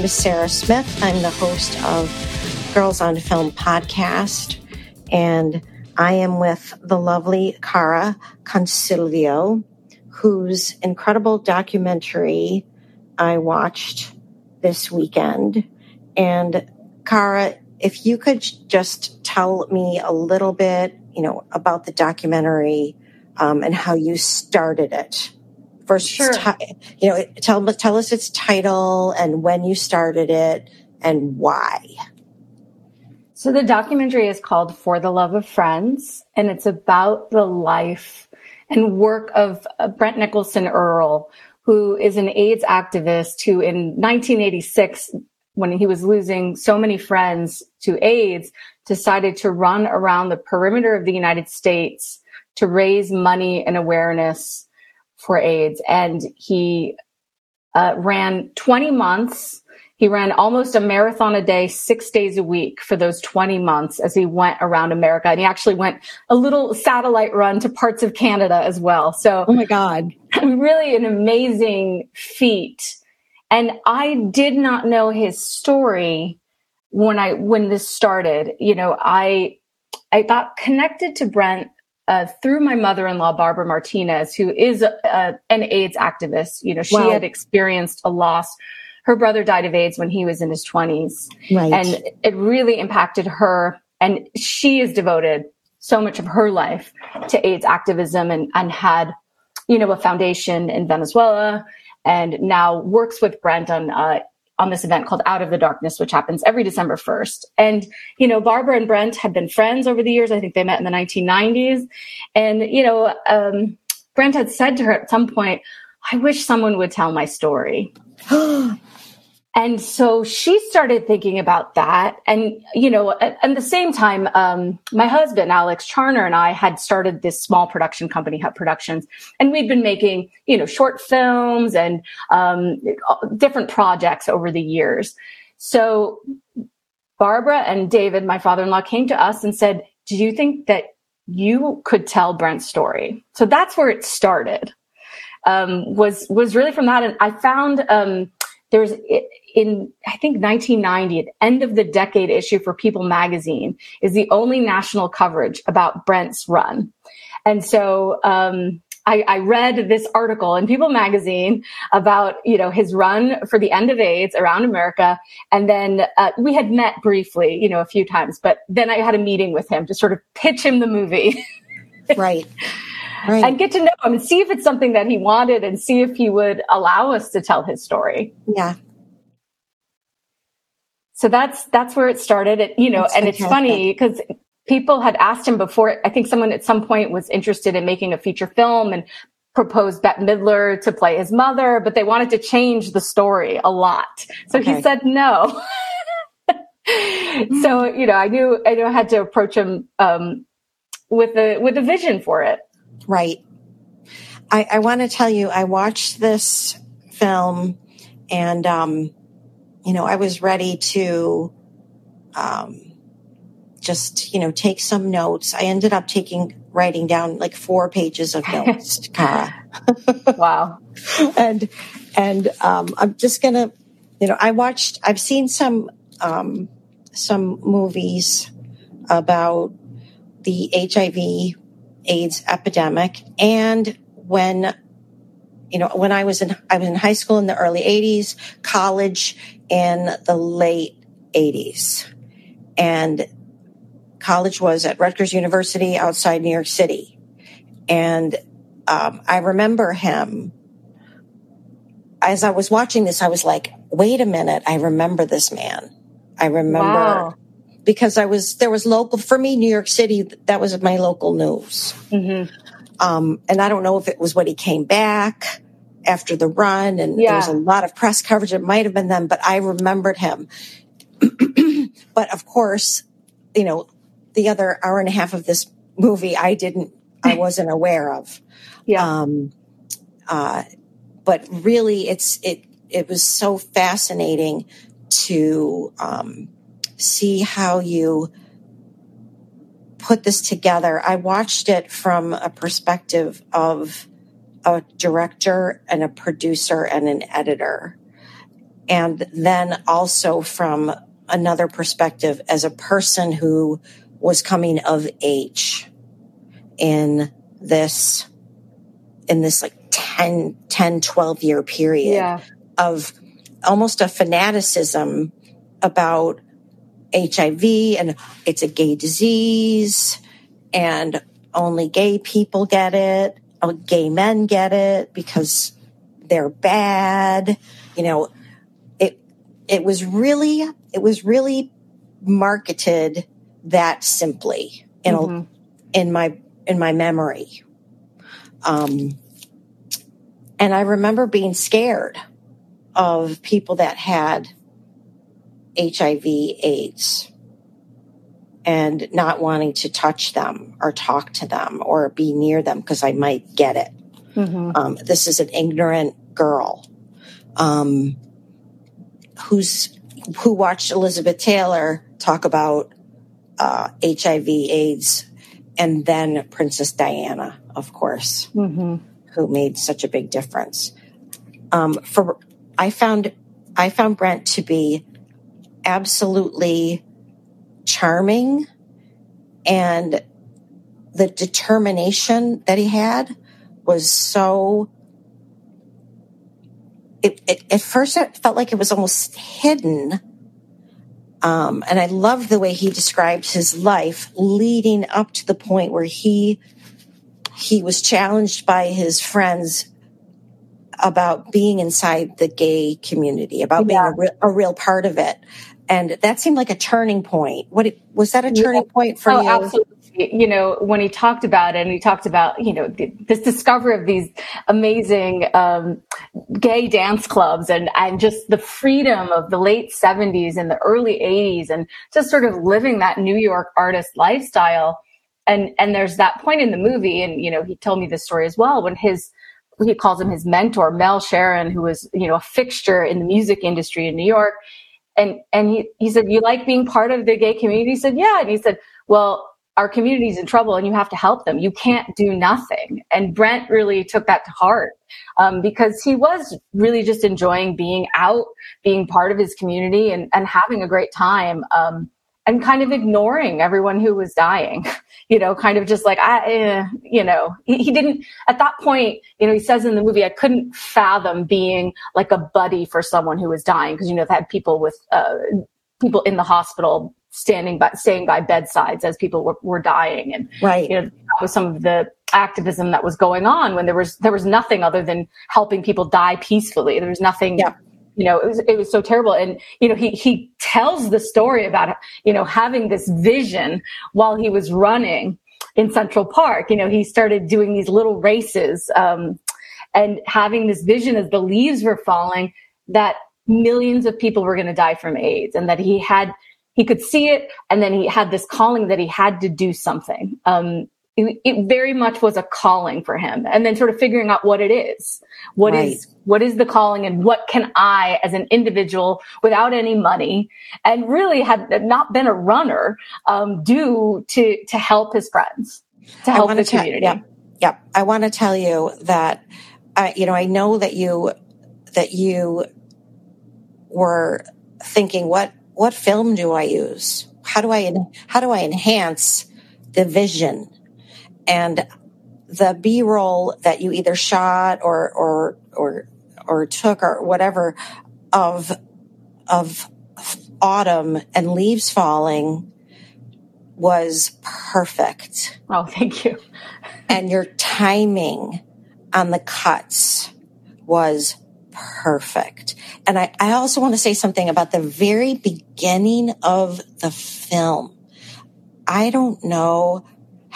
Name is Sarah Smith. I'm the host of Girls on Film podcast, and I am with the lovely Cara Consilvio, whose incredible documentary I watched this weekend. And Cara, if you could just tell me a little bit, you know, about the documentary um, and how you started it. First, sure. T- you know, tell tell us its title and when you started it and why. So the documentary is called For the Love of Friends, and it's about the life and work of uh, Brent Nicholson Earle, who is an AIDS activist who in 1986, when he was losing so many friends to AIDS, decided to run around the perimeter of the United States to raise money and awareness for AIDS. And he uh, ran 20 months. He ran almost a marathon a day, six days a week for those 20 months as he went around America. And he actually went a little satellite run to parts of Canada as well. So, oh my God, really an amazing feat. And I did not know his story when I, when this started. You know, I, I got connected to Brent uh, through my mother-in-law Barbara Martinez, who is a, a, an AIDS activist. You know, she wow. had experienced a loss. Her brother died of AIDS when he was in his 20s, right. and it really impacted her. And she is devoted so much of her life to AIDS activism, and and had, you know, a foundation in Venezuela, and now works with Brent on uh, on this event called Out of the Darkness, which happens every December 1st. And, you know, Barbara and Brent had been friends over the years. I think they met in the 1990s. And, you know, um, Brent had said to her at some point, I wish someone would tell my story. And so she started thinking about that. And, you know, at, at the same time, um, my husband, Alex Charner, and I had started this small production company, Hut Productions, and we'd been making, you know, short films and um, different projects over the years. So Barbara and David, my father in law, came to us and said, Do you think that you could tell Brent's story? So that's where it started. Um, was was really from that, and I found um, there's in I think 1990, at end of the decade issue for People magazine is the only national coverage about Brent's run. And so um, I, I, read this article in People magazine about you know his run for the end of AIDS around America, and then uh, we had met briefly, you know, a few times. But then I had a meeting with him to sort of pitch him the movie. right. Right. and get to know him and see if it's something that he wanted and see if he would allow us to tell his story. Yeah so that's that's where it started it, you know that's and fantastic. it's funny because people had asked him before i think someone at some point was interested in making a feature film and proposed Bette Midler to play his mother, but they wanted to change the story a lot. So okay. he said no. so, you know, I knew, I knew I had to approach him, um, with a, with a vision for it. Right. I, I want to tell you, I watched this film and, um, you know, I was ready to um, just, you know, take some notes. I ended up taking, writing down like four pages of notes, Cara. wow. and, and um, I'm just going to, you know, I watched, I've seen some, um, some movies about the HIV AIDS epidemic and when you know, when I was in, I was in high school in the early 80s, college in the late 80s. And college was at Rutgers University outside New York City. And um, I remember him. As I was watching this, I was like, wait a minute, I remember this man. I remember wow. because I was, there was local, for me, New York City, that was my local news. Mm-hmm. Um, and I don't know if it was when he came back after the run and yeah. there was a lot of press coverage. It might have been them, but I remembered him. but of course, you know, the other hour and a half of this movie, I didn't, I wasn't aware of. Yeah. Um, uh, but really it's, it, it was so fascinating to, um, see how you put this together. I watched it from a perspective of, a director and a producer and an editor. and then also from another perspective as a person who was coming of age in this in this like 10 10 12 year period Yeah. of almost a fanaticism about HIV and it's a gay disease and only gay people get it. Oh, Gay men get it because they're bad. You know, it it was really it was really marketed that simply in Mhm. a, in my in my memory. Um, and I remember being scared of people that had HIV AIDS and not wanting to touch them or talk to them or be near them because I might get it. Mhm. Um, this is an ignorant girl um, who's who watched Elizabeth Taylor talk about uh, HIV AIDS and then Princess Diana, of course Mhm. who made such a big difference. Um, for I found I found Brent to be absolutely charming, and the determination that he had was so. It, it, at first, it felt like it was almost hidden. Um, and I love the way he describes his life leading up to the point where he he was challenged by his friends about being inside the gay community, about being a, real, a real part of it. And that seemed like a turning point. What was that a turning point for oh, you? absolutely. You know, when he talked about it, and he talked about you know th- this discovery of these amazing um, gay dance clubs, and and just the freedom of the late seventies and the early eighties, and just sort of living that New York artist lifestyle. And and there's that point in the movie, and you know, he told me this story as well when his he calls him his mentor, Mel Sharon, who was you know a fixture in the music industry in New York and and he, he said you like being part of the gay community? He said yeah. And he said well our community's in trouble and you have to help them. You can't do nothing. And brent really took that to heart um, because he was really just enjoying being out being part of his community and, and having a great time um, and kind of ignoring everyone who was dying you know kind of just like i eh, you know he, he didn't at that point you know he says in the movie i couldn't fathom being like a buddy for someone who was dying because you know they had people with uh, people in the hospital standing by staying by bedsides as people were, were dying and right. you know that was some of the activism that was going on when there was there was nothing other than helping people die peacefully there was nothing Yeah. You know it was it was so terrible. And you know he he tells the story about you know having this vision while he was running in central park. You know he started doing these little races um, and having this vision as the leaves were falling that millions of people were going to die from aids and that he had he could see it and then he had this calling that he had to do something. Um, it, it very much was a calling for him and then sort of figuring out what it is What is Right. what is the calling and what can i as an individual without any money and really had not been a runner um, do to to help his friends to help the community yeah. Yep. I want to tell you that, uh, you know, I know that you, that you were thinking, what, what film do I use? How do I, how do I enhance the vision? And the B roll that you either shot or, or, or, or took or whatever of, of autumn and leaves falling was perfect oh thank you and your timing on the cuts was perfect. And I, I also want to say something about the very beginning of the film. I don't know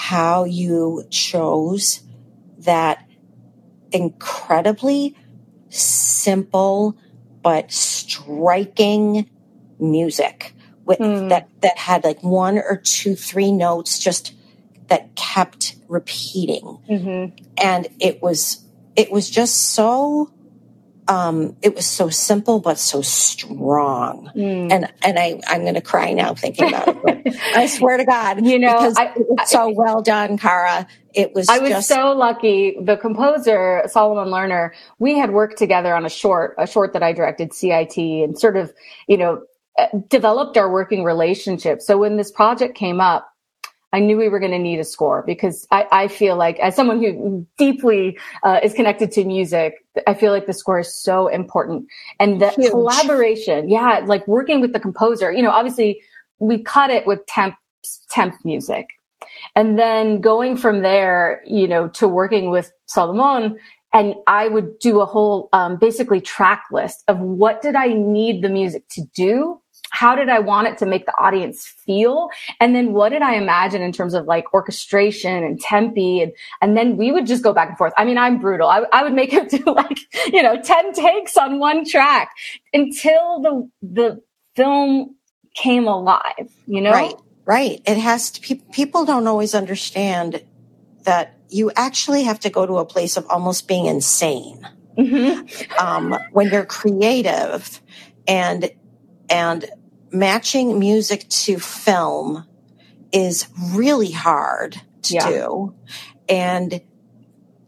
how you chose that incredibly simple but striking music with Hmm. that that had like one or two three notes just that kept repeating hmm and it was it was just so um, it was so simple but so strong. Mm. And and I I'm going to cry now thinking about it. But I swear to God, you know, I, it was so well done, Cara. It was. I was just, so lucky. The composer Solomon Lerner, we had worked together on a short, a short that I directed, CIT, and sort of, you know, uh, developed our working relationship. So when this project came up, I knew we were going to need a score because I, I, feel like, as someone who deeply uh, is connected to music, I feel like the score is so important. And the Huge. collaboration, yeah, like working with the composer, you know, obviously we cut it with temp, temp music. And then going from there, you know, to working with Solomon, and I would do a whole, um, basically track list of what did I need the music to do how did I want it to make the audience feel? And then what did I imagine in terms of like orchestration and tempi? And, and then we would just go back and forth. I mean, I'm brutal. I, I would make him do like, you know, 10 takes on one track until the, the film came alive, you know? Right. Right. It has to, pe- people don't always understand that you actually have to go to a place of almost being insane. Mm-hmm. Um, when you're creative and and matching music to film is really hard to yeah. do. And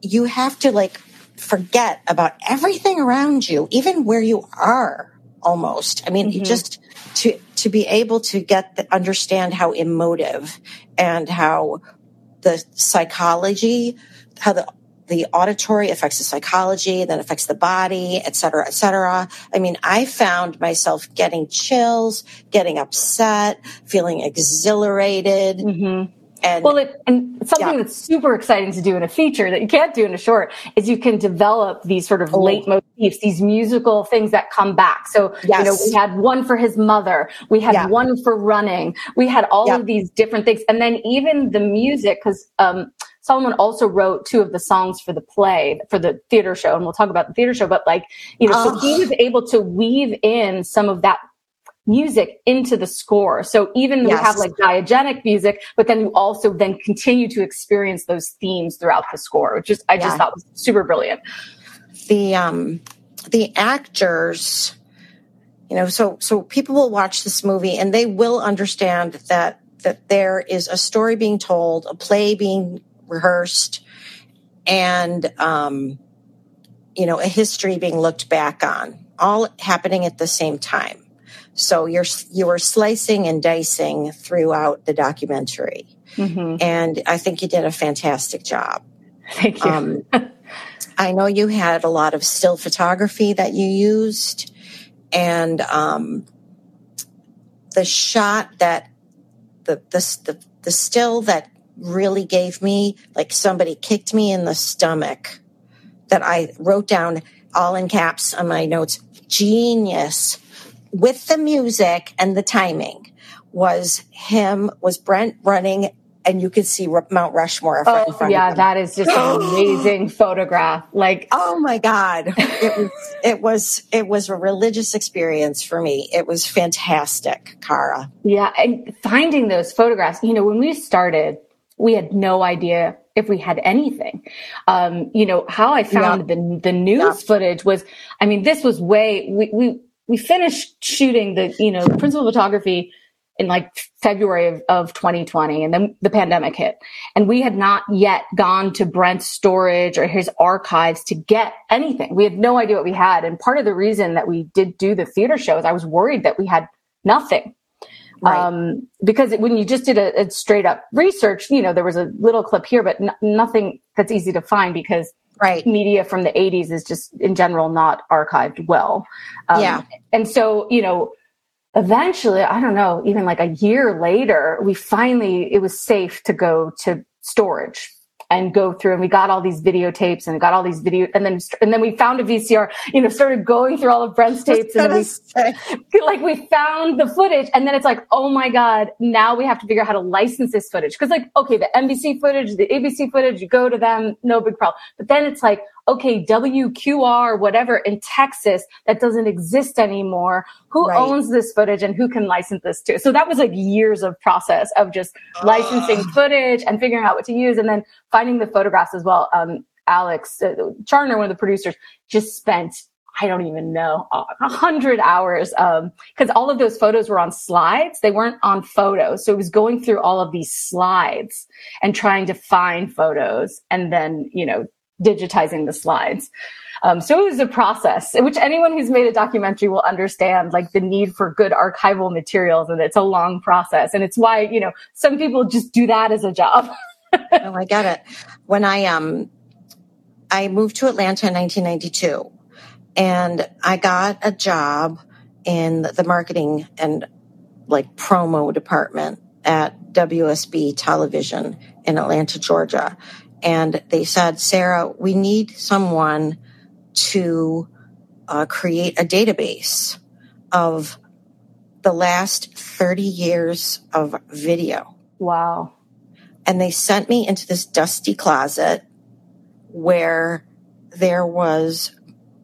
you have to like forget about everything around you, even where you are almost. I mean, mm-hmm. just to, to be able to get the, understand how emotive and how the psychology, how the the auditory affects the psychology, then affects the body, et cetera, et cetera. I mean, I found myself getting chills, getting upset, feeling exhilarated. Mm-hmm. And, well, it, and something yeah. that's super exciting to do in a feature that you can't do in a short is you can develop these sort of oh. motifs, these musical things that come back. So, yes. you know, we had one for his mother. We had yeah. one for running. We had all yeah. of these different things. And then even the music, cause, um, Solomon also wrote two of the songs for the play, for the theater show, and we'll talk about the theater show, but like, you know, oh. so he was able to weave in some of that music into the score. So even yes. we have like diegetic music, but then you also then continue to experience those themes throughout the score, which is I just thought was super brilliant. The um the actors, you know, so so people will watch this movie and they will understand that that there is a story being told, a play being rehearsed and um, you know a history being looked back on all happening at the same time. So you're you were slicing and dicing throughout the documentary. Mm-hmm. and i think you did a fantastic job. Thank you. Um, i know you had a lot of still photography that you used and um, the shot that the, the the the still that really gave me like somebody kicked me in the stomach that I wrote down all in caps on my notes. Genius with the music and the timing was him, was Brent running and you could see Mount Rushmore oh, yeah, that is just an amazing photograph. Like, oh my God. It was, it was, it was a religious experience for me. It was fantastic, Cara. Yeah. And finding those photographs, you know, when we started, we had no idea if we had anything. Um, you know, how I found yeah. the, the news yeah. footage was, I mean, this was way, we, we, we finished shooting the, you know, principal photography in like February of, of 2020 and then the pandemic hit and we had not yet gone to Brent's storage or his archives to get anything. We had no idea what we had. And part of the reason that we did do the theater show is I was worried that we had nothing. Right. Um, because it, when you just did a, a, straight up research, you know, there was a little clip here, but n- nothing that's easy to find because right. media from the 80s is just in general not archived well. Um, yeah. And so, you know, eventually, I don't know, even like a year later, we finally, it was safe to go to storage and go through and we got all these videotapes and got all these video and then and then we found a VCR, you know, started going through all of Brent's tapes and we like we found the footage and then it's like, oh my God, now we have to figure out how to license this footage. Cause like, okay, the NBC footage, the ABC footage, you go to them, no big problem. But then it's like, okay, WQR, whatever in Texas that doesn't exist anymore. Who right. owns this footage and who can license this to? So that was like years of process of just uh. licensing footage and figuring out what to use and then finding the photographs as well. Um, Alex uh, Charner, one of the producers, just spent I don't even know, a hundred hours. Um, cause all of those photos were on slides. They weren't on photos. So it was going through all of these slides and trying to find photos and then, you know, digitizing the slides. Um, so it was a process, which anyone who's made a documentary will understand, like the need for good archival materials, and it's a long process. And it's why you know some people just do that as a job. oh, I get it. When I um, I moved to Atlanta in 1992, and I got a job in the marketing and like promo department at WSB Television in Atlanta, Georgia. And they said, Sarah, we need someone to uh, create a database of the last 30 years of video. Wow. And they sent me into this dusty closet where there was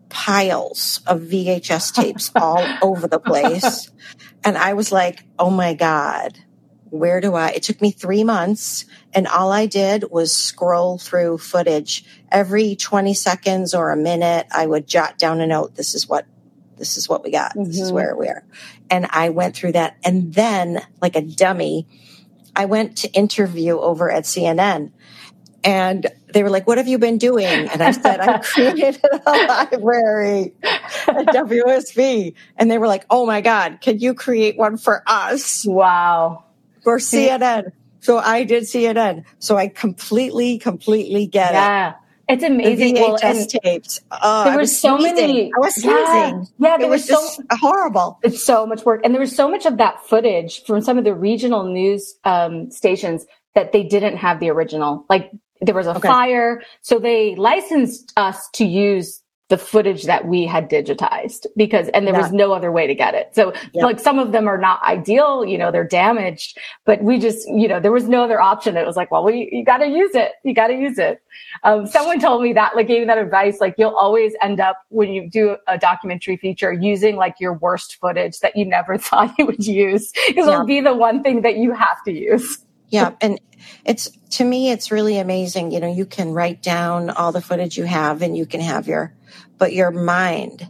piles of VHS tapes all over the place. And I was like, oh my God, where do I? It took me three months and all I did was scroll through footage every 20 seconds or a minute. I would jot down a note. This is what, this is what we got. Mm-hmm. This is mm-hmm. where we are. And I went through that. And then like a dummy, I went to interview over at CNN and they were like, what have you been doing? And I said, I created a library at WSB. And they were like, oh my God, can you create one for us? Wow for CNN. So I did CNN. So I completely, completely get yeah. it. It's amazing. The VHS well, tapes. Uh, there were so sneezing. many. I was sneezing. Yeah, yeah there it was, was so horrible. It's so much work, and there was so much of that footage from some of the regional news um, stations that they didn't have the original. Like there was a okay. fire, so they licensed us to use the footage that we had digitized because and there yeah. was no other way to get it. So yep. like some of them are not ideal you know they're damaged but we just you know there was no other option. It was like well we, you got to use it. You got to use it. Um, someone told me that like gave me that advice like you'll always end up when you do a documentary feature using like your worst footage that you never thought you would use. Because yeah. it'll be the one thing that you have to use. Yeah and it's to me it's really amazing. You know you can write down all the footage you have and you can have your but your mind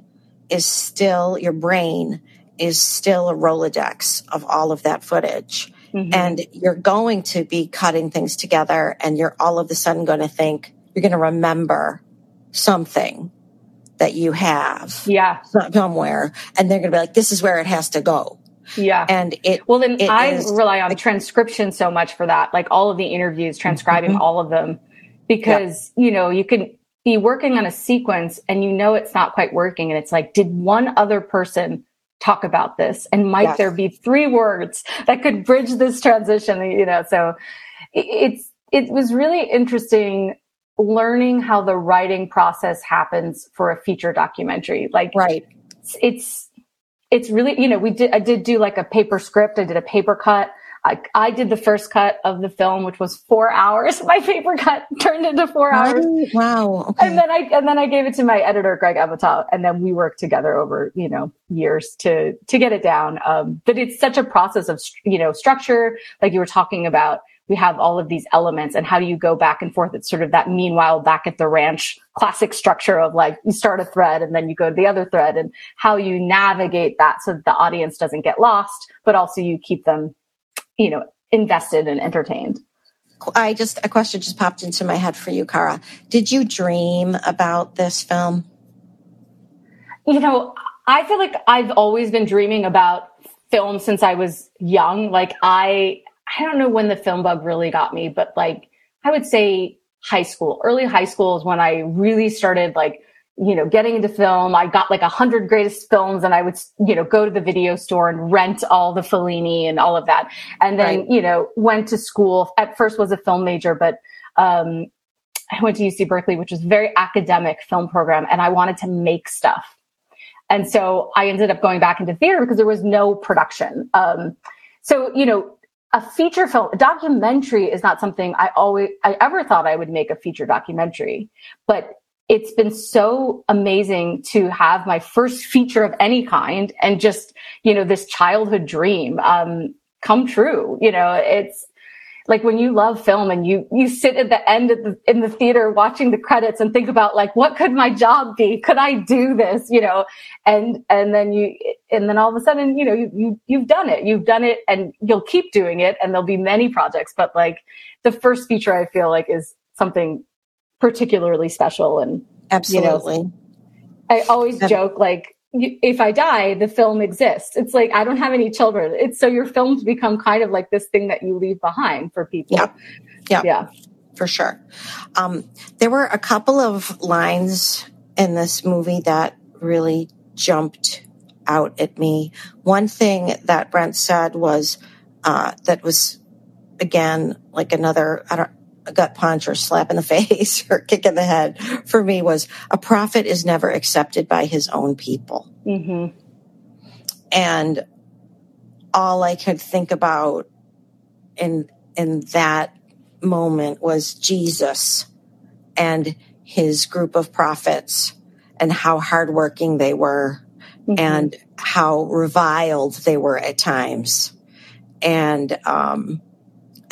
is still, your brain is still a Rolodex of all of that footage. Mm-hmm. And you're going to be cutting things together and you're all of a sudden going to think, you're going to remember something that you have yeah. somewhere. And they're going to be like, this is where it has to go. Yeah. And it, well, then it I rely on transcription so much for that, like all of the interviews, transcribing mm-hmm. all of them because, you know, you can, be working on a sequence and you know it's not quite working. And it's like did one other person talk about this? And might yes. there be three words that could bridge this transition? You know so it's it was really interesting learning how the writing process happens for a feature documentary. Like right. it's, it's it's really you know we did i did do like a paper script. I did a paper cut I, I did the first cut of the film, which was four hours. My paper cut turned into four hours. Wow. Okay. And then I, and then I gave it to my editor, Greg Evital, and then we worked together over, you know, years to, to get it down. Um, but it's such a process of, you know, structure, like you were talking about. We have all of these elements and how do you go back and forth? It's sort of that meanwhile back at the ranch classic structure of like you start a thread and then you go to the other thread and how you navigate that so that the audience doesn't get lost, but also you keep them you know, invested and entertained. I just, a question just popped into my head for you, Cara. Did you dream about this film? You know, I feel like I've always been dreaming about film since I was young. Like I, I don't know when the film bug really got me, but like I would say high school, early high school is when I really started like you know, getting into film, I got like a hundred greatest films and I would, you know, go to the video store and rent all the Fellini and all of that. And then, right. you know, went to school. At first was a film major, but, um, I went to UC Berkeley, which was very academic film program and I wanted to make stuff. And so I ended up going back into theater because there was no production. Um, so, you know, a feature film, a documentary is not something I always, I ever thought I would make a feature documentary, but it's been so amazing to have my first feature of any kind and just, you know, this childhood dream, um, come true. You know, it's, like when you love film and you you sit at the end of the, in the theater watching the credits and think about like what could my job be? Could i do this? You know and and then you and then all of a sudden you know you, you you've done it. You've done it and you'll keep doing it and there'll be many projects. But like the first feature i feel like is something particularly special and absolutely you know, i always joke like if I die, the film exists. It's like I don't have any children. It's so your films become kind of like this thing that you leave behind for people. Yeah, yeah, yeah, for sure. Um, there were a couple of lines in this movie that really jumped out at me. One thing that Brent said was uh, that was again like another. I don't a gut punch or slap in the face or kick in the head for me was a prophet is never accepted by his own people. Mm-hmm. And all I could think about in in that moment was Jesus and his group of prophets and how hardworking they were mm-hmm. and how reviled they were at times. And um,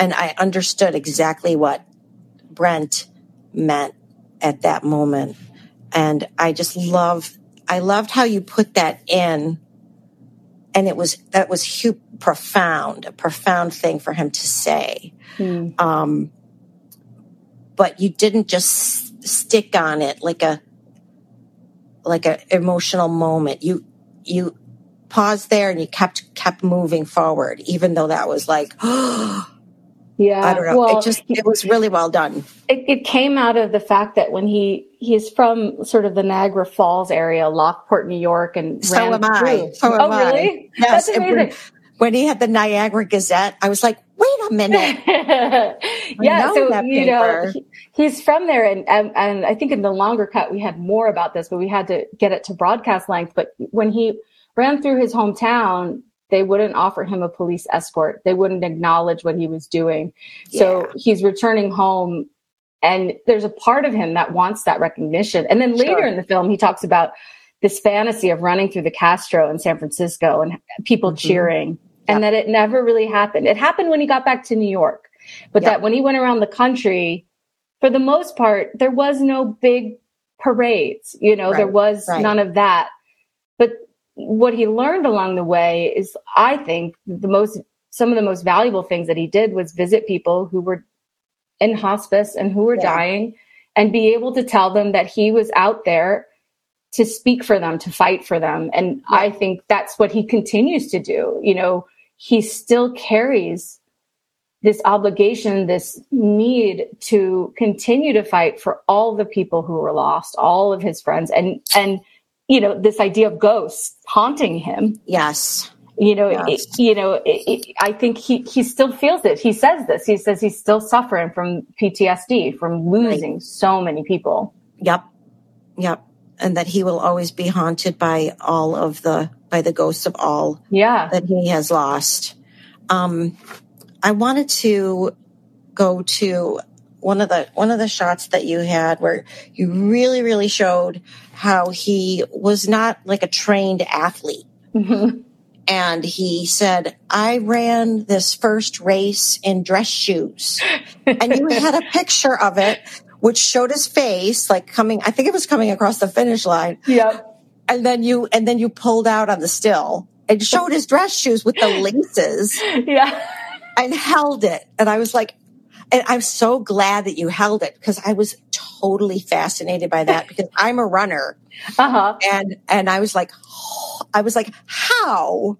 and I understood exactly what Brent meant at that moment. And I just love, I loved how you put that in. And it was, that was hu- profound, a profound thing for him to say. Mm. Um, but you didn't just stick on it like a, like an emotional moment. You, you paused there and you kept, kept moving forward, even though that was like, oh, Yeah, I don't know. Well, it just it was really well done. It, it, came out of the fact that when he he's from sort of the Niagara Falls area, Lockport, New York, and so am I. So am oh, I. really? Yes. That's amazing. When, when, he had the Niagara Gazette, I was like, wait a minute. yeah, so you know, he, he's from there, and, and and I think in the longer cut we had more about this, but we had to get it to broadcast length. But when he ran through his hometown they wouldn't offer him a police escort. They wouldn't acknowledge what he was doing. Yeah. So he's returning home and there's a part of him that wants that recognition. And then later sure. in the film, he talks about this fantasy of running through the Castro in San Francisco and people mm-hmm. cheering and that it never really happened. It happened when he got back to New York, but that when he went around the country, for the most part, there was no big parades. You know, right. there was right. none of that. But what he learned along the way is, I think, the most, some of the most valuable things that he did was visit people who were in hospice and who were yeah. dying and be able to tell them that he was out there to speak for them, to fight for them. And yeah. I think that's what he continues to do. You know, he still carries this obligation, this need to continue to fight for all the people who were lost, all of his friends, and and you know, this idea of ghosts haunting him. Yes. You know, yes. It, you know, it, it, I think he, he still feels it. He says this. He says he's still suffering from PTSD, from losing right. so many people. Yep. Yep. And that he will always be haunted by all of the, by the ghosts of all yeah. that he has lost. Um, I wanted to go to one of the one of the shots that you had where you really really showed how he was not like a trained athlete. Mm-hmm. and he said i ran this first race in dress shoes. And you had a picture of it which showed his face like coming i think it was coming across the finish line. Yep. And then you and then you pulled out on the still and showed his dress shoes with the laces. Yeah. And held it. And i was like and I'm so glad that you held it because I was totally fascinated by that because I'm a runner. Uh-huh. And, and I was like, oh, I was like, how,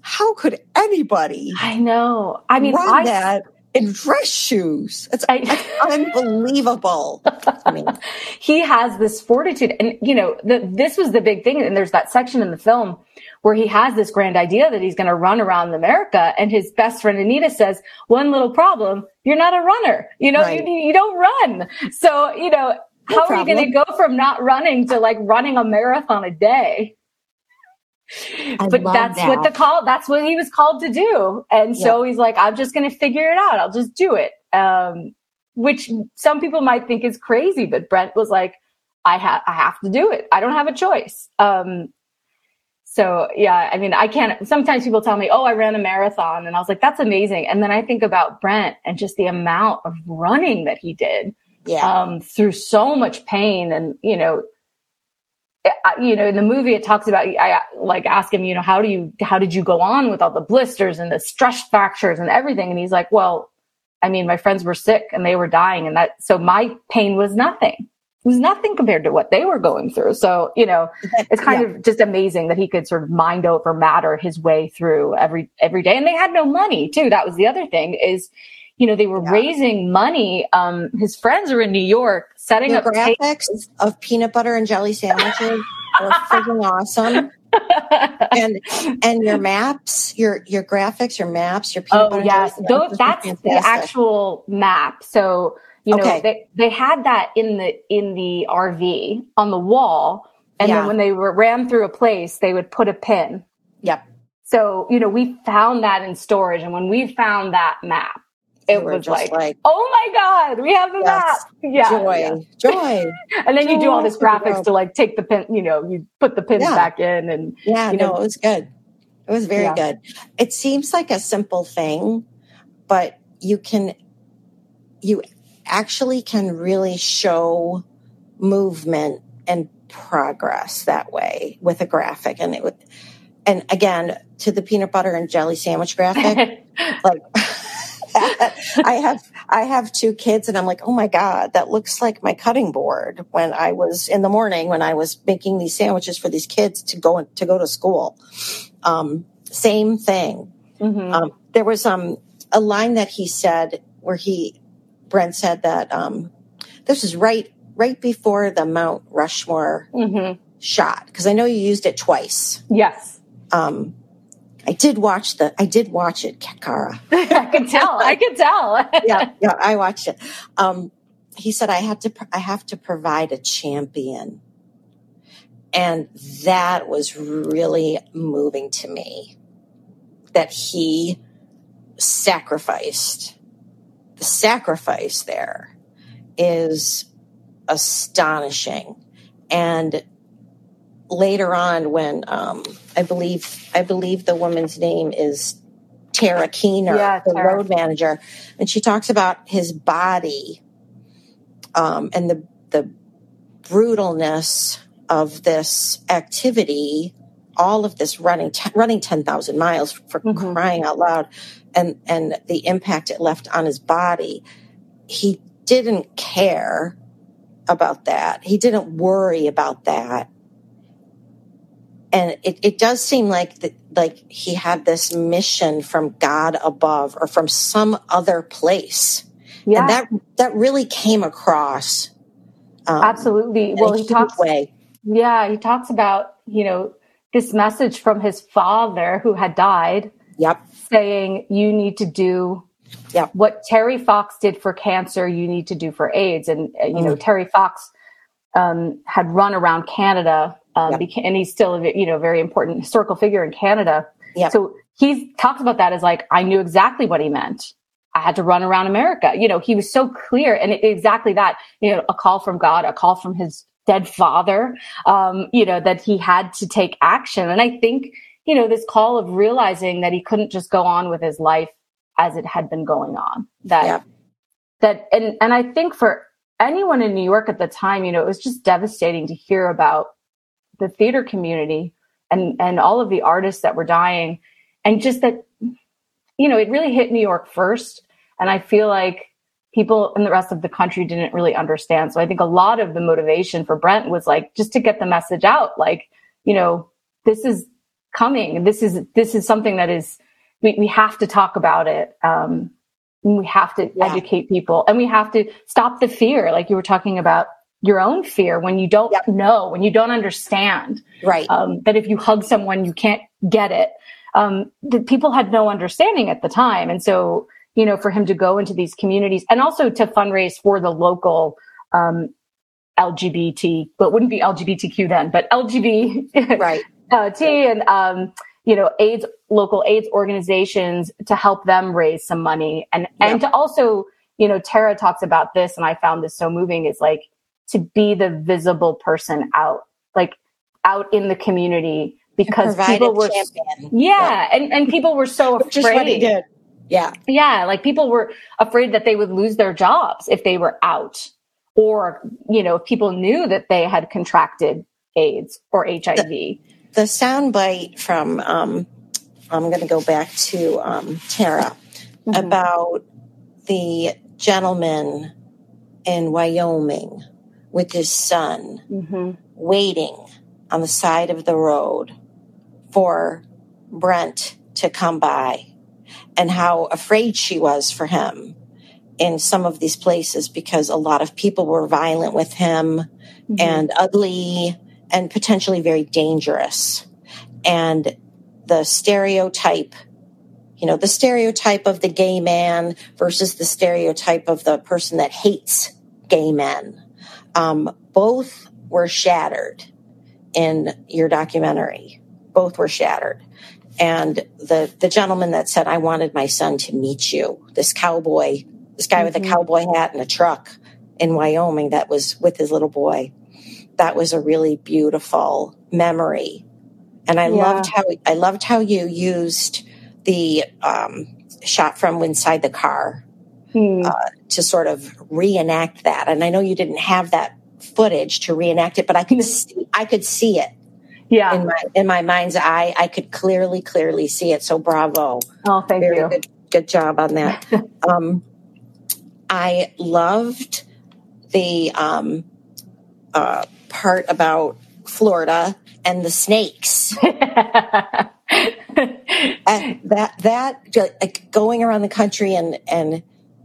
how could anybody? I know. I mean, I, that in dress shoes. It's, I, it's unbelievable. I mean, he has this fortitude and you know, the, this was the big thing. And there's that section in the film where he has this grand idea that he's going to run around America. And his best friend Anita says, one little problem, you're not a runner. You know, right. you, you don't run. So, you know, no how problem. are you going to go from not running to like running a marathon a day? I but that's that. what the call, that's what he was called to do. And so he's like, I'm just going to figure it out. I'll just do it. Um, which some people might think is crazy, but Brent was like, I have, I have to do it. I don't have a choice. Um, So yeah, I mean, I can't, sometimes people tell me, Oh, I ran a marathon. And I was like, that's amazing. And then I think about Brent and just the amount of running that he did. Yeah. Um, through so much pain and, you know, you know, in the movie, it talks about, I like ask him, you know, how do you, how did you go on with all the blisters and the stress fractures and everything? And he's like, well, I mean, my friends were sick and they were dying and that, so my pain was nothing. It was nothing compared to what they were going through. So, you know, it's kind yeah. of just amazing that he could sort of mind over matter his way through every, every day. And they had no money too. That was the other thing is, you know, they were yeah. raising money. Um, his friends are in New York setting the up graphics tables. of peanut butter and jelly sandwiches are freaking awesome. and and your maps, your your graphics, your maps, your peanut oh, butter. yes, Those, that's the actual map. So you know okay. they they had that in the in the RV on the wall, and yeah. then when they were ran through a place, they would put a pin. Yep. So you know we found that in storage, and when we found that map, it was like, like, oh my god, we have the yes, map. Yeah, joy, yeah. joy. and then joy, you do all this graphics to like take the pin. You know, you put the pins yeah. back in, and yeah, you know, no, it was good. It was very yeah. good. It seems like a simple thing, but you can, you actually can really show movement and progress that way with a graphic, and it would. And again, to the peanut butter and jelly sandwich graphic, like I have I have two kids and I'm like, "Oh my god, that looks like my cutting board when I was in the morning when I was making these sandwiches for these kids to go to go to school." Um, same thing. Mm-hmm. Um, there was um, a line that he said where he Brent said that um, this is right right before the Mount Rushmore mm-hmm. shot because I know you used it twice. Yes. Um, I did watch the, I did watch it, Cara. I could tell. I could tell. yeah, yeah, I watched it. Um, he said, I had to, I have to provide a champion. And that was really moving to me that he sacrificed. The sacrifice there is astonishing. And later on when um, I believe I believe the woman's name is Tara Keener, yeah, the Tara. road manager, and she talks about his body um, and the the brutalness of this activity, all of this running t- running ten thousand miles for mm-hmm. crying out loud, and and the impact it left on his body. He didn't care about that. He didn't worry about that and it, it does seem like that like he had this mission from god above or from some other place yeah. and that that really came across um, absolutely well he talks way. yeah he talks about you know this message from his father who had died yep saying you need to do yep. what terry fox did for cancer you need to do for aids and uh, you mm. know terry fox um, had run around canada um, yep. and he's still a you know very important historical figure in Canada. Yep. So he talks about that as like I knew exactly what he meant. I had to run around America. You know, he was so clear, and it, exactly that. You know, a call from God, a call from his dead father. Um, you know that he had to take action, and I think you know this call of realizing that he couldn't just go on with his life as it had been going on. That that and and I think for anyone in New York at the time, you know, it was just devastating to hear about the theater community and and all of the artists that were dying. And just that you know it really hit new york first. And i feel like people in the rest of the country didn't really understand. So i think a lot of the motivation for brent was like just to get the message out like you know this is coming. This is this is something that is we, we have to talk about it. Um we have to yeah. educate people and we have to stop the fear like you were talking about your own fear when you don't yep. know, when you don't understand. Right. Um, that if you hug someone, you can't get it. Um, the people had no understanding at the time. And so, you know, for him to go into these communities and also to fundraise for the local, um, LGBT, but wouldn't be LGBTQ then, but LGBT, right. uh, T and, um, you know, AIDS, local AIDS organizations to help them raise some money and, yep. and to also, you know, Tara talks about this and I found this so moving is like, to be the visible person out, like out in the community because people were. Yeah, yeah, and and people were so afraid. Just what he did. Yeah. Yeah, like people were afraid that they would lose their jobs if they were out or you know, if people knew that they had contracted AIDS or HIV. The, the soundbite from um I'm going to go back to um, Tara mm-hmm. about the gentleman in Wyoming with his son mm-hmm. waiting on the side of the road for Brent to come by and how afraid she was for him in some of these places because a lot of people were violent with him mm-hmm. and ugly and potentially very dangerous. And the stereotype you know, the stereotype of the gay man versus the stereotype of the person that hates gay men. Um, both were shattered in your documentary. Both were shattered. And the, the gentleman that said, I wanted my son to meet you, this cowboy, this guy mm-hmm. with a mm-hmm. cowboy hat and a truck in Wyoming that was with his little boy. That was a really beautiful memory. And I yeah. loved how, I loved how you used the um, shot from inside the car hmm. uh, to sort of reenact that. And I know you didn't have that footage to reenact it, but I could see, I could see it. Yeah, in my in my mind's eye, I could clearly, clearly see it. So bravo! Oh, thank Very you. Good, good job on that. um, I loved the um, uh, part about Florida and the snakes. and that that like going around the country and and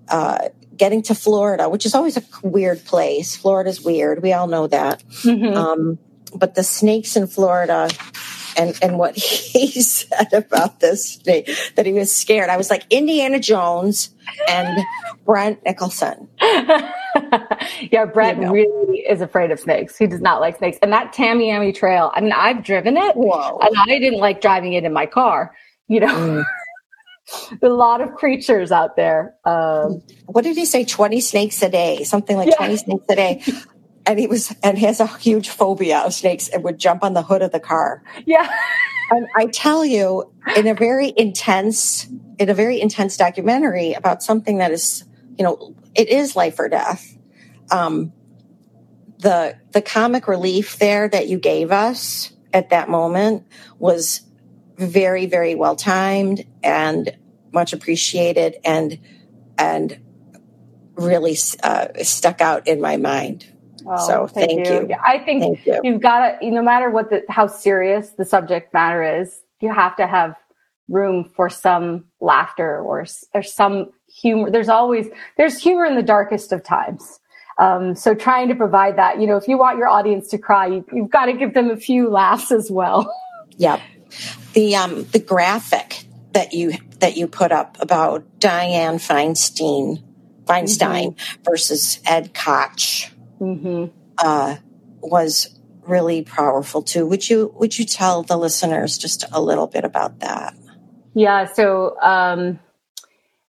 uh, getting to Florida, which is always a weird place. Florida's weird. We all know that. Mm-hmm. Um, but the snakes in Florida and and what he said about this snake that he was scared. I was like Indiana Jones and Brent Nicholson. yeah, Brent you know. really is afraid of snakes. He does not like snakes. And that Tamiami Trail, I mean, I've driven it, Whoa. and I didn't like driving it in my car. You know. Mm. a lot of creatures out there. Um, what did he say? 20 snakes a day, something like yeah. 20 snakes a day. and he was, and has a huge phobia of snakes and would jump on the hood of the car. Yeah. and I tell you, in a very intense, in a very intense documentary about something that is, you know, it is life or death. Um, the, the comic relief there that you gave us at that moment was very, very well timed and much appreciated and, and really uh, stuck out in my mind. Oh, so thank, thank you. you. I think you. you've got to, no matter what the, how serious the subject matter is, you have to have room for some laughter or, or some humor. There's always, there's humor in the darkest of times. Um, so trying to provide that, you know, if you want your audience to cry, you, have got to give them a few laughs as well. Yep the um, the graphic that you that you put up about Dianne Feinstein Feinstein mm-hmm. versus Ed Koch mm-hmm. uh, was really powerful too. Would you would you tell the listeners just a little bit about that? Yeah. So um,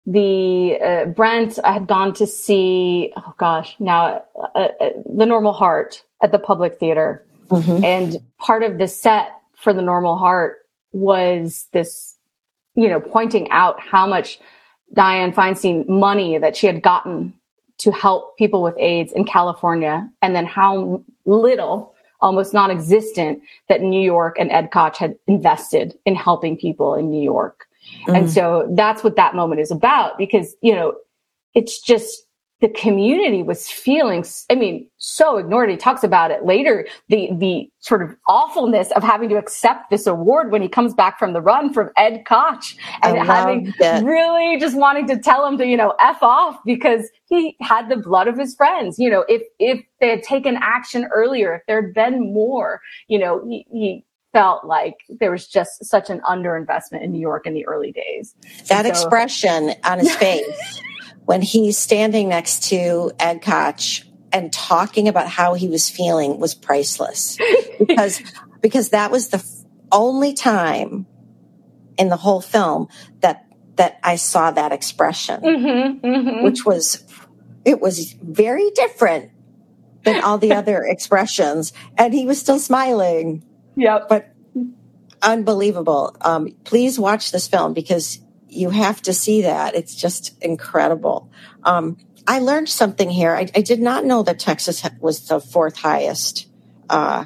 the uh, Brent, I had gone to see. Oh gosh, now uh, uh, the Normal Heart at the Public Theater, mm-hmm. and part of the set for the Normal Heart was this, you know, pointing out how much Dianne Feinstein money that she had gotten to help people with AIDS in California, and then how little, almost non-existent, that New York and Ed Koch had invested in helping people in New York. Mm. And so that's what that moment is about because, you know, it's just the community was feeling, I mean, so ignored. He talks about it later, the, the sort of awfulness of having to accept this award when he comes back from the run from Ed Koch and having it. really just wanting to tell him to, you know, F off because he had the blood of his friends. You know, if, if they had taken action earlier, if there had been more, you know, he, he felt like there was just such an underinvestment in New York in the early days. That so, expression on his face when he's standing next to Ed Koch and talking about how he was feeling was priceless because because that was the only time in the whole film that that I saw that expression, mm-hmm, mm-hmm. which was it was very different than all the other expressions, and he was still smiling. Yeah, but unbelievable. Um, please watch this film because you have to see that. It's just incredible. Um, I learned something here. I, I, did not know that Texas was the fourth highest uh,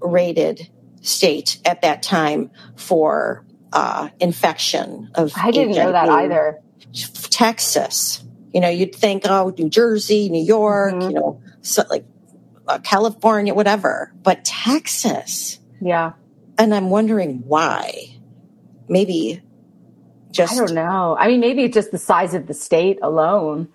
rated state at that time for uh, infection of. I didn't HIV. know that either. Texas. You know, you'd think, oh, New Jersey, New York, mm-hmm. you know, so like uh, California, whatever, but Texas. Yeah. And I'm wondering why. Maybe just. I don't know. I mean, maybe it's just the size of the state alone.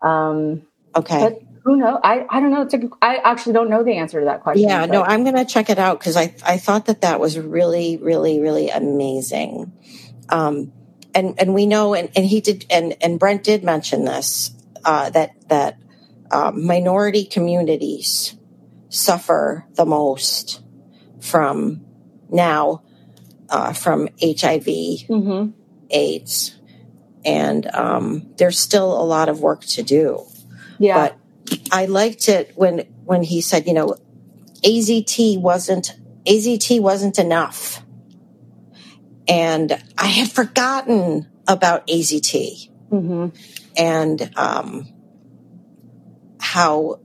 Um, okay. But who knows? I, I don't know. It's a, I actually don't know the answer to that question. Yeah, but. no, I'm going to check it out because I, I thought that that was really, really, really amazing. Um, and, and we know, and, and he did, and, and Brent did mention this, uh, that, that, uh, minority communities suffer the most from now, uh, from HIV, mm-hmm. AIDS, and um, there's still a lot of work to do. Yeah. But I liked it when when he said, you know, AZT wasn't AZT wasn't enough. And I had forgotten about AZT mm-hmm. and um, how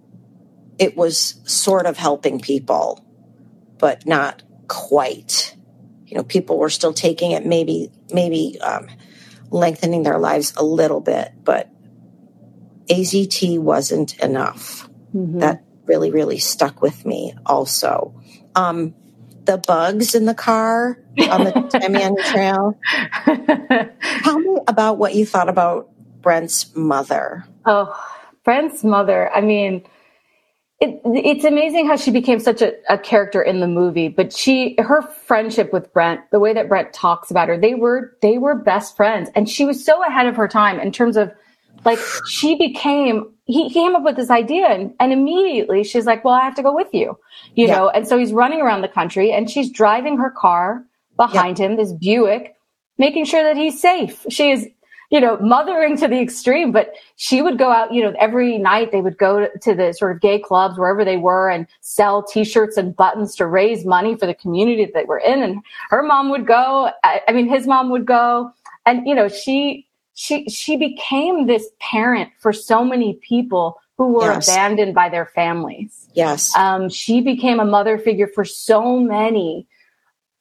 it was sort of helping people, but not quite. You know, people were still taking it, maybe, maybe um, lengthening their lives a little bit, but AZT wasn't enough. Mm-hmm. That really, really stuck with me also. Um, the bugs in the car on the Tamiami Trail. Tell me about what you thought about Brent's mother. Oh, Brent's mother. I mean, it, it's amazing how she became such a, a, character in the movie, but she, her friendship with Brent, the way that Brent talks about her, they were, they were best friends. And she was so ahead of her time in terms of like, she became, he came up with this idea and, and immediately she's like, well, I have to go with you, you yeah. know? And so he's running around the country and she's driving her car behind yeah. him, this Buick, making sure that he's safe. She is you know, mothering to the extreme, but she would go out, you know, every night they would go to, the sort of gay clubs wherever they were and sell t-shirts and buttons to raise money for the community that they were in. And her mom would go. I, I mean, his mom would go and, you know, she, she, she became this parent for so many people who were yes. abandoned by their families. Yes. Um, she became a mother figure for so many,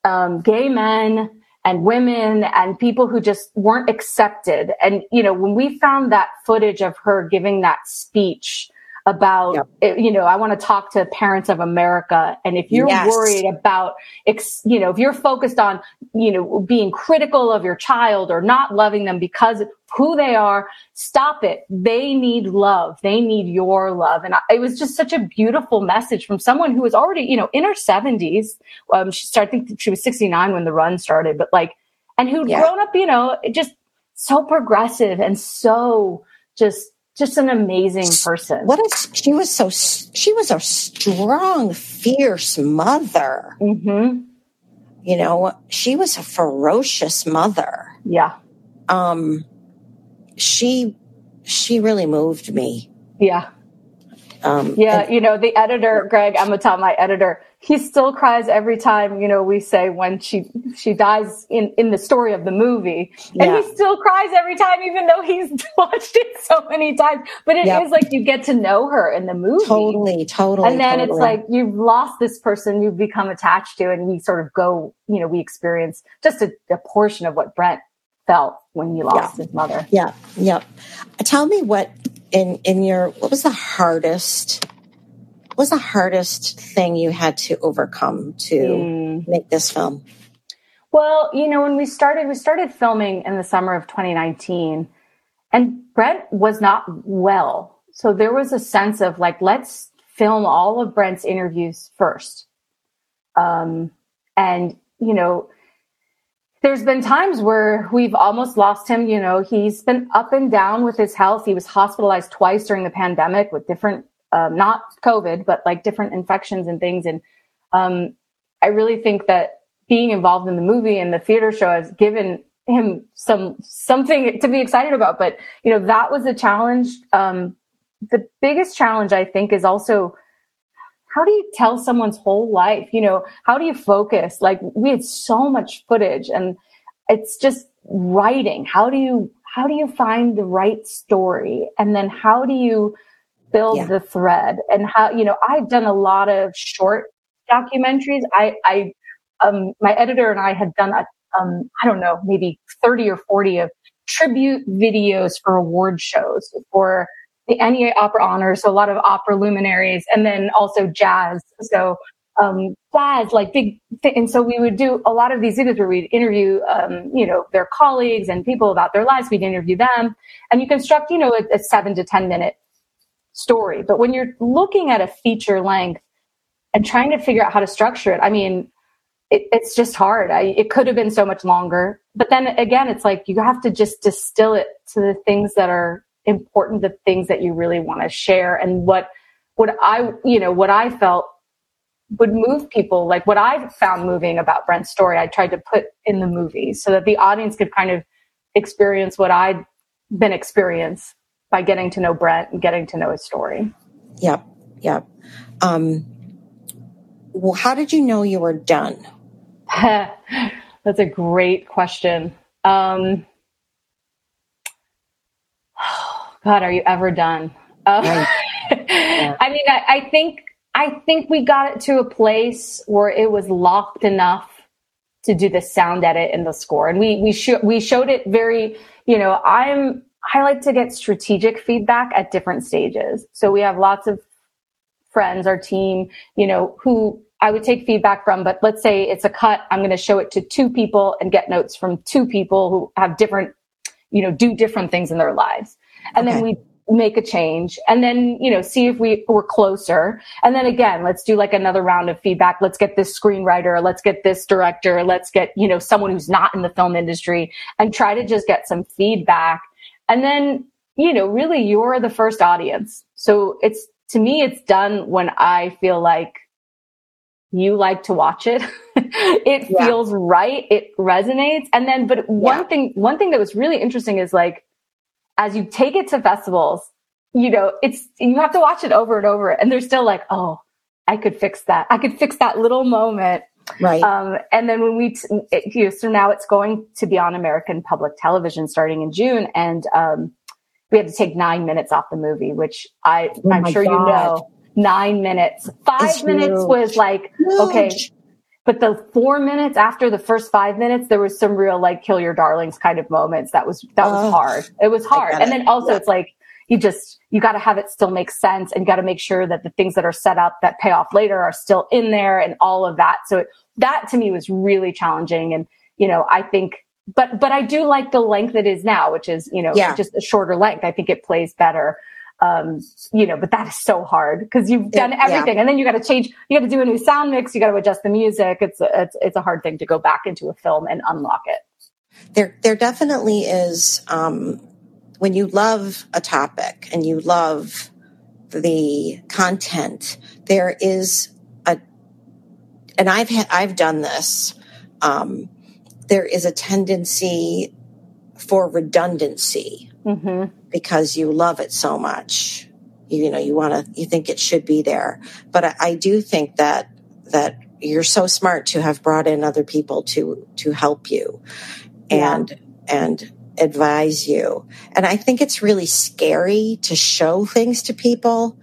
um, gay men, and women and people who just weren't accepted. And, you know, when we found that footage of her giving that speech about, yep. You know, I want to talk to parents of America. And if you're yes. worried about, you know, if you're focused on, you know, being critical of your child or not loving them because who they are, stop it. They need love. They need your love. And it was just such a beautiful message from someone who was already, you know, in her seventies. Um, she started, I think she was 69 when the run started, but like, and who'd yeah. grown up, you know, just so progressive and so just just an amazing person. What a, she was so she was a strong, fierce mother. Mm-hmm. You know, she was a ferocious mother. Yeah. Um, she she really moved me. Yeah. Um, yeah, and, you know, the editor, Greg, I'm gonna tell my editor, he still cries every time, you know, we say when she she dies in in the story of the movie. And yeah. he still cries every time, even though he's watched it so many times. But it yep. is like you get to know her in the movie. Totally, totally. And then totally. it's like you've lost this person you've become attached to, and we sort of go, you know, we experience just a, a portion of what Brent felt when he lost yeah. his mother. Yeah, yeah. Tell me what in in your what was the hardest what was the hardest thing you had to overcome to mm. make this film? Well, you know, when we started, we started filming in the summer of 2019 and Brent was not well. So there was a sense of like, let's film all of Brent's interviews first. Um, and, you know, there's been times where we've almost lost him. You know, he's been up and down with his health. He was hospitalized twice during the pandemic with different, um, not COVID, but like different infections and things. And um, I really think that being involved in the movie and the theater show has given him some something to be excited about. But you know, that was a challenge. Um, the biggest challenge I think is also how do you tell someone's whole life? You know, how do you focus? Like we had so much footage and it's just writing. How do you, how do you find the right story? And then how do you build yeah. the thread and how, you know, I've done a lot of short documentaries. I, I, um, my editor and I had done a, um, I don't know, maybe 30 or 40 of tribute videos for award shows for the NEA Opera Honors, so a lot of opera luminaries, and then also jazz. So um, jazz, like big, th- and so we would do a lot of these videos where we'd interview, um, you know, their colleagues and people about their lives. We'd interview them, and you construct, you know, a, a seven to ten minute story. But when you're looking at a feature length and trying to figure out how to structure it, I mean, it, it's just hard. I, it could have been so much longer. But then again, it's like you have to just distill it to the things that are important, the things that you really want to share, and what what I you know what I felt would move people. Like what I found moving about Brent's story, I tried to put in the movie so that the audience could kind of experience what I'd been experienced by getting to know Brent and getting to know his story. Yep, yep. Um, well, how did you know you were done? That's a great question. Um, God, are you ever done? Uh, right. yeah. I mean, I, I think I think we got it to a place where it was locked enough to do the sound edit and the score, and we we sh- we showed it very. You know, I'm I like to get strategic feedback at different stages. So we have lots of friends, our team, you know, who I would take feedback from, but let's say it's a cut. I'm going to show it to two people and get notes from two people who have different, you know, do different things in their lives. And okay. then we make a change and then, you know, see if we were closer. And then again, let's do like another round of feedback. Let's get this screenwriter. Let's get this director. Let's get, you know, someone who's not in the film industry and try to just get some feedback. And then, you know, really you're the first audience. So it's, to me, it's done when I feel like you like to watch it. it yeah. feels right. It resonates. And then, but one yeah. thing, one thing that was really interesting is like, as you take it to festivals, you know, it's, you have to watch it over and over and they're still like, oh, I could fix that. I could fix that little moment. Right. Um, and then when we, t- it, you know, so now it's going to be on American public television starting in June. And, um, we had to take nine minutes off the movie, which I, oh I'm sure God. you know nine minutes. Five it's minutes huge. was like, huge. okay. But the four minutes after the first five minutes, there was some real like kill your darlings kind of moments. That was, that was hard. It was hard. And then also yeah. it's like, you just, you got to have it still make sense and got to make sure that the things that are set up that pay off later are still in there and all of that. So it, that to me was really challenging. And, you know, I think, but, but I do like the length it is now, which is, you know, yeah. just a shorter length. I think it plays better um, you know, but that is so hard because you've done it, everything yeah. and then you got to change, you got to do a new sound mix, you got to adjust the music. It's, a, it's, it's a hard thing to go back into a film and unlock it. There, there definitely is, um, when you love a topic and you love the content, there is a, and I've had, I've done this, um, there is a tendency for redundancy. Mm-hmm because you love it so much. You, you know, you want to, you think it should be there. But I, I do think that, that you're so smart to have brought in other people to, to help you and, yeah. and advise you. And I think it's really scary to show things to people.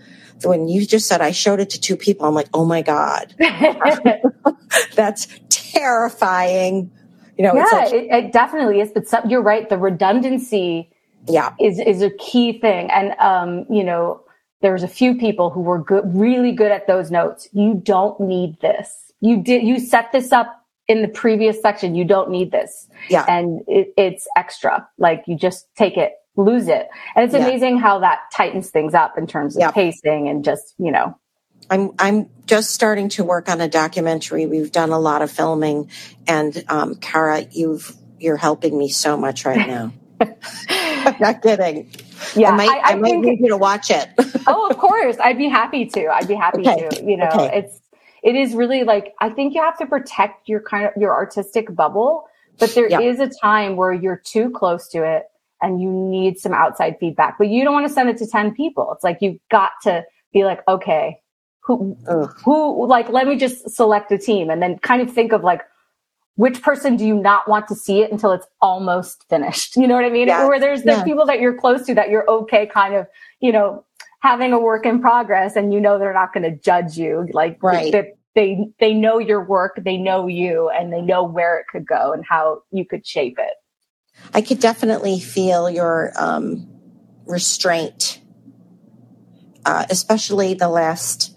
When you just said I showed it to two people, I'm like, oh my God. That's terrifying. You know, yeah, like, it, it, definitely is. But some, you're right. The redundancy yeah. is is a key thing. And um you know there's a few people who were good really good at those notes. You don't need this. You did you set this up in the previous section. You don't need this. Yeah. And it, it's extra. Like you just take it lose it. And it's yeah. amazing how that tightens things up in terms of yeah. pacing and just you know. I'm I'm just starting to work on a documentary. We've done a lot of filming, and um, Cara, you've you're helping me so much right now. I'm not kidding. Yeah, I might, I, I, I might think, need you to watch it. oh, of course. I'd be happy to. I'd be happy okay. to. You know, okay. it's it is really like I think you have to protect your kind of your artistic bubble, but there yeah. is a time where you're too close to it and you need some outside feedback. But you don't want to send it to 10 people. It's like you've got to be like, okay, who Ugh. who like let me just select a team and then kind of think of like which person do you not want to see it until it's almost finished? You know what I mean? Yes. Where there's the yes. people that you're close to that you're okay kind of, you know, having a work in progress and you know they're not going to judge you. Like right. they, they, they know your work, they know you, and they know where it could go and how you could shape it. I could definitely feel your um, restraint, uh, especially the last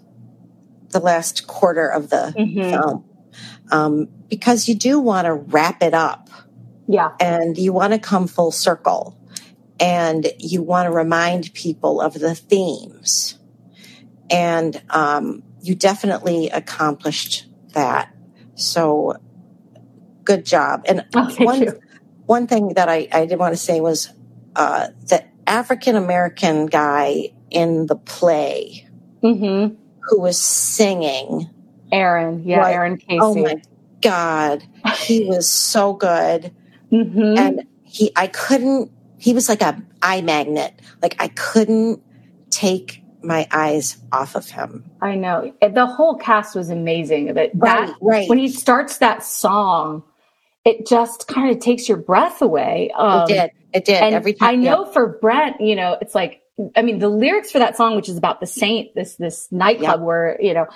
the last quarter of the mm-hmm. film, um, because you do want to wrap it up. Yeah, and you want to come full circle, and you want to remind people of the themes, and um, you definitely accomplished that. So, good job. And oh, one you. one thing that I, I did want to say was uh, the African American guy in the play. Mm-hmm who was singing. Aaron, yeah, Aaron Casey. Oh my God. He was so good. Mm-hmm. And he, I couldn't, he was like a eye magnet. Like I couldn't take my eyes off of him. I know. The whole cast was amazing. That, right, that right. when he starts that song, it just kind of takes your breath away. Um, it did. It did. And Every time. I know yeah. for Brent, you know, it's like I mean, the lyrics for that song, which is about the saint, this this nightclub where you know,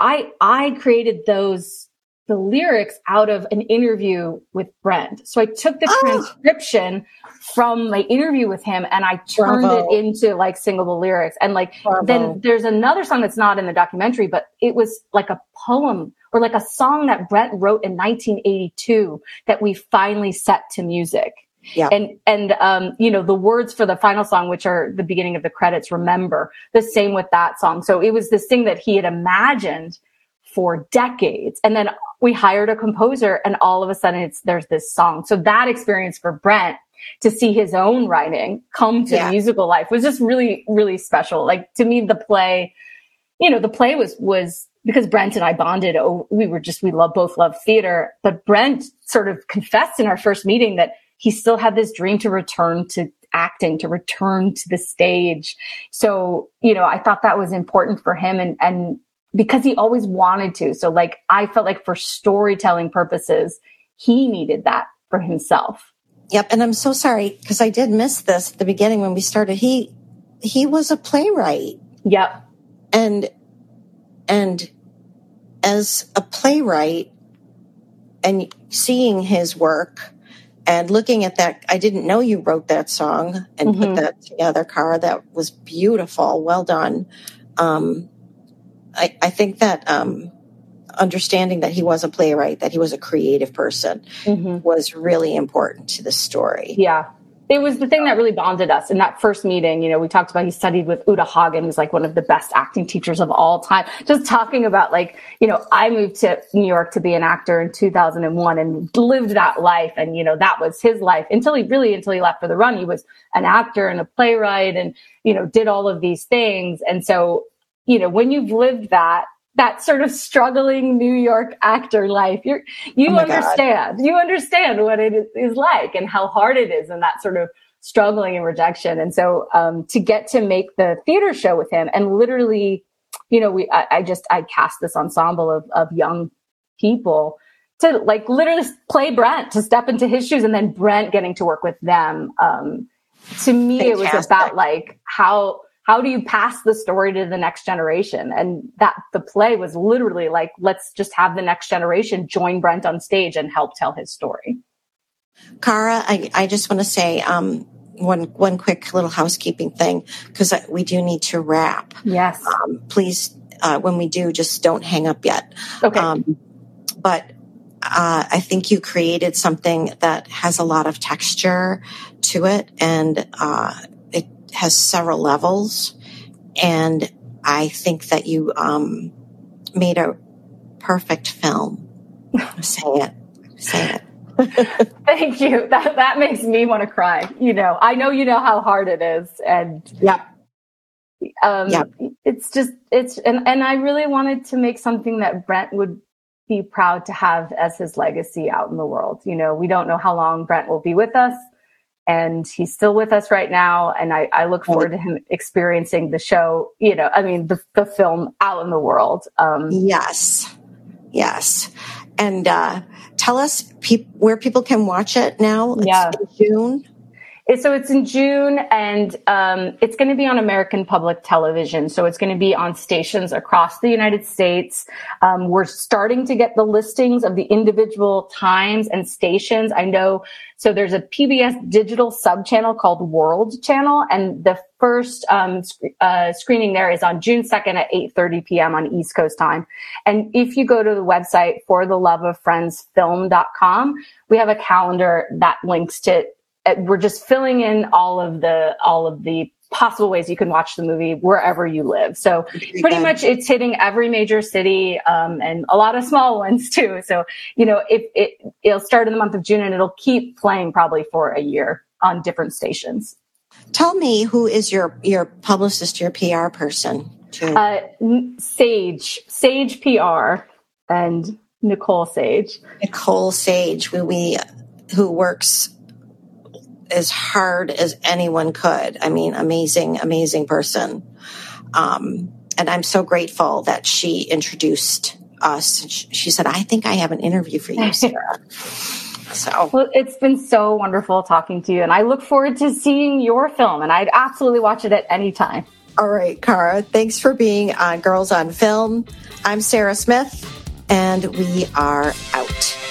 I I created those the lyrics out of an interview with Brent. So I took the oh. transcription from my interview with him and I turned Bravo. it into like singable lyrics. And like Bravo. then there's another song that's not in the documentary, but it was like a poem or like a song that Brent wrote in 1982 that we finally set to music. Yeah. And, and, um, you know, the words for the final song, which are the beginning of the credits, remember the same with that song. So it was this thing that he had imagined for decades. And then we hired a composer and all of a sudden it's, there's this song. So that experience for Brent to see his own writing come to yeah. musical life was just really, really special. Like to me, the play, you know, the play was, was because Brent and I bonded. Oh, we were just, we love, both love theater, but Brent sort of confessed in our first meeting that he still had this dream to return to acting, to return to the stage. So, you know, I thought that was important for him and, and because he always wanted to. So like, I felt like for storytelling purposes, he needed that for himself. Yep. And I'm so sorry because I did miss this at the beginning when we started. He, he was a playwright. Yep. And, and as a playwright and seeing his work, and looking at that, I didn't know you wrote that song and mm-hmm. put that together, Cara. That was beautiful. Well done. Um, I, I, think that um, understanding that he was a playwright, that he was a creative person, mm-hmm. was really important to the story. Yeah, it was the thing that really bonded us in that first meeting. You know, we talked about he studied with Uta Hagen, who's like one of the best acting teachers of all time. Just talking about like, you know, I moved to New York to be an actor in 2001 and lived that life. And, you know, that was his life until he really, until he left for the run. He was an actor and a playwright and, you know, did all of these things. And so, you know, when you've lived that, that sort of struggling New York actor life. You're, you oh understand, God. you understand what it is like and how hard it is and that sort of struggling and rejection. And so, um, to get to make the theater show with him and literally, you know, we, I, I just, I cast this ensemble of, of young people to like literally play Brent, to step into his shoes and then Brent getting to work with them. Um, to me, Fantastic. it was about like how, how do you pass the story to the next generation? And that the play was literally like, let's just have the next generation join Brent on stage and help tell his story. Cara, I, I just want to say, um, one one quick little housekeeping thing because we do need to wrap. Yes. Um, please, uh, when we do, just don't hang up yet. Okay. Um, but uh, I think you created something that has a lot of texture to it, and uh, has several levels. And I think that you um, made a perfect film. say it. Say it. Thank you. That that makes me want to cry. You know, I know you know how hard it is, and yeah, um, yeah. It's just it's and and I really wanted to make something that Brent would be proud to have as his legacy out in the world. You know, we don't know how long Brent will be with us, and he's still with us right now. And I, I look forward to him experiencing the show, you know, I mean, the, the film out in the world. Um, yes. Yes. And uh, tell us pe- where people can watch it now. It's yeah. June. So it's in June and um, it's going to be on American public television. So it's going to be on stations across the United States. Um, we're starting to get the listings of the individual times and stations. I know. So there's a PBS digital sub channel called World Channel and the first um, sc- uh, screening there is on June 2nd at 8.30 p.m. on East Coast time. And if you go to the website for the love of friends film.com, we have a calendar that links to we're just filling in all of the all of the possible ways you can watch the movie wherever you live. So pretty much it's hitting every major city um, and a lot of small ones too. So you know, if it it'll start in the month of June and it'll keep playing probably for a year on different stations. Tell me who is your your publicist, your PR person? Uh, Sage Sage PR and Nicole Sage. Nicole Sage, who we who works as hard as anyone could. I mean, amazing, amazing person. Um, and I'm so grateful that she introduced us. She said, I think I have an interview for you, Sarah. So well, it's been so wonderful talking to you, and I look forward to seeing your film. And I'd absolutely watch it at any time. All right, Cara. Thanks for being on Girls on Film. I'm Sarah Smith, and we are out.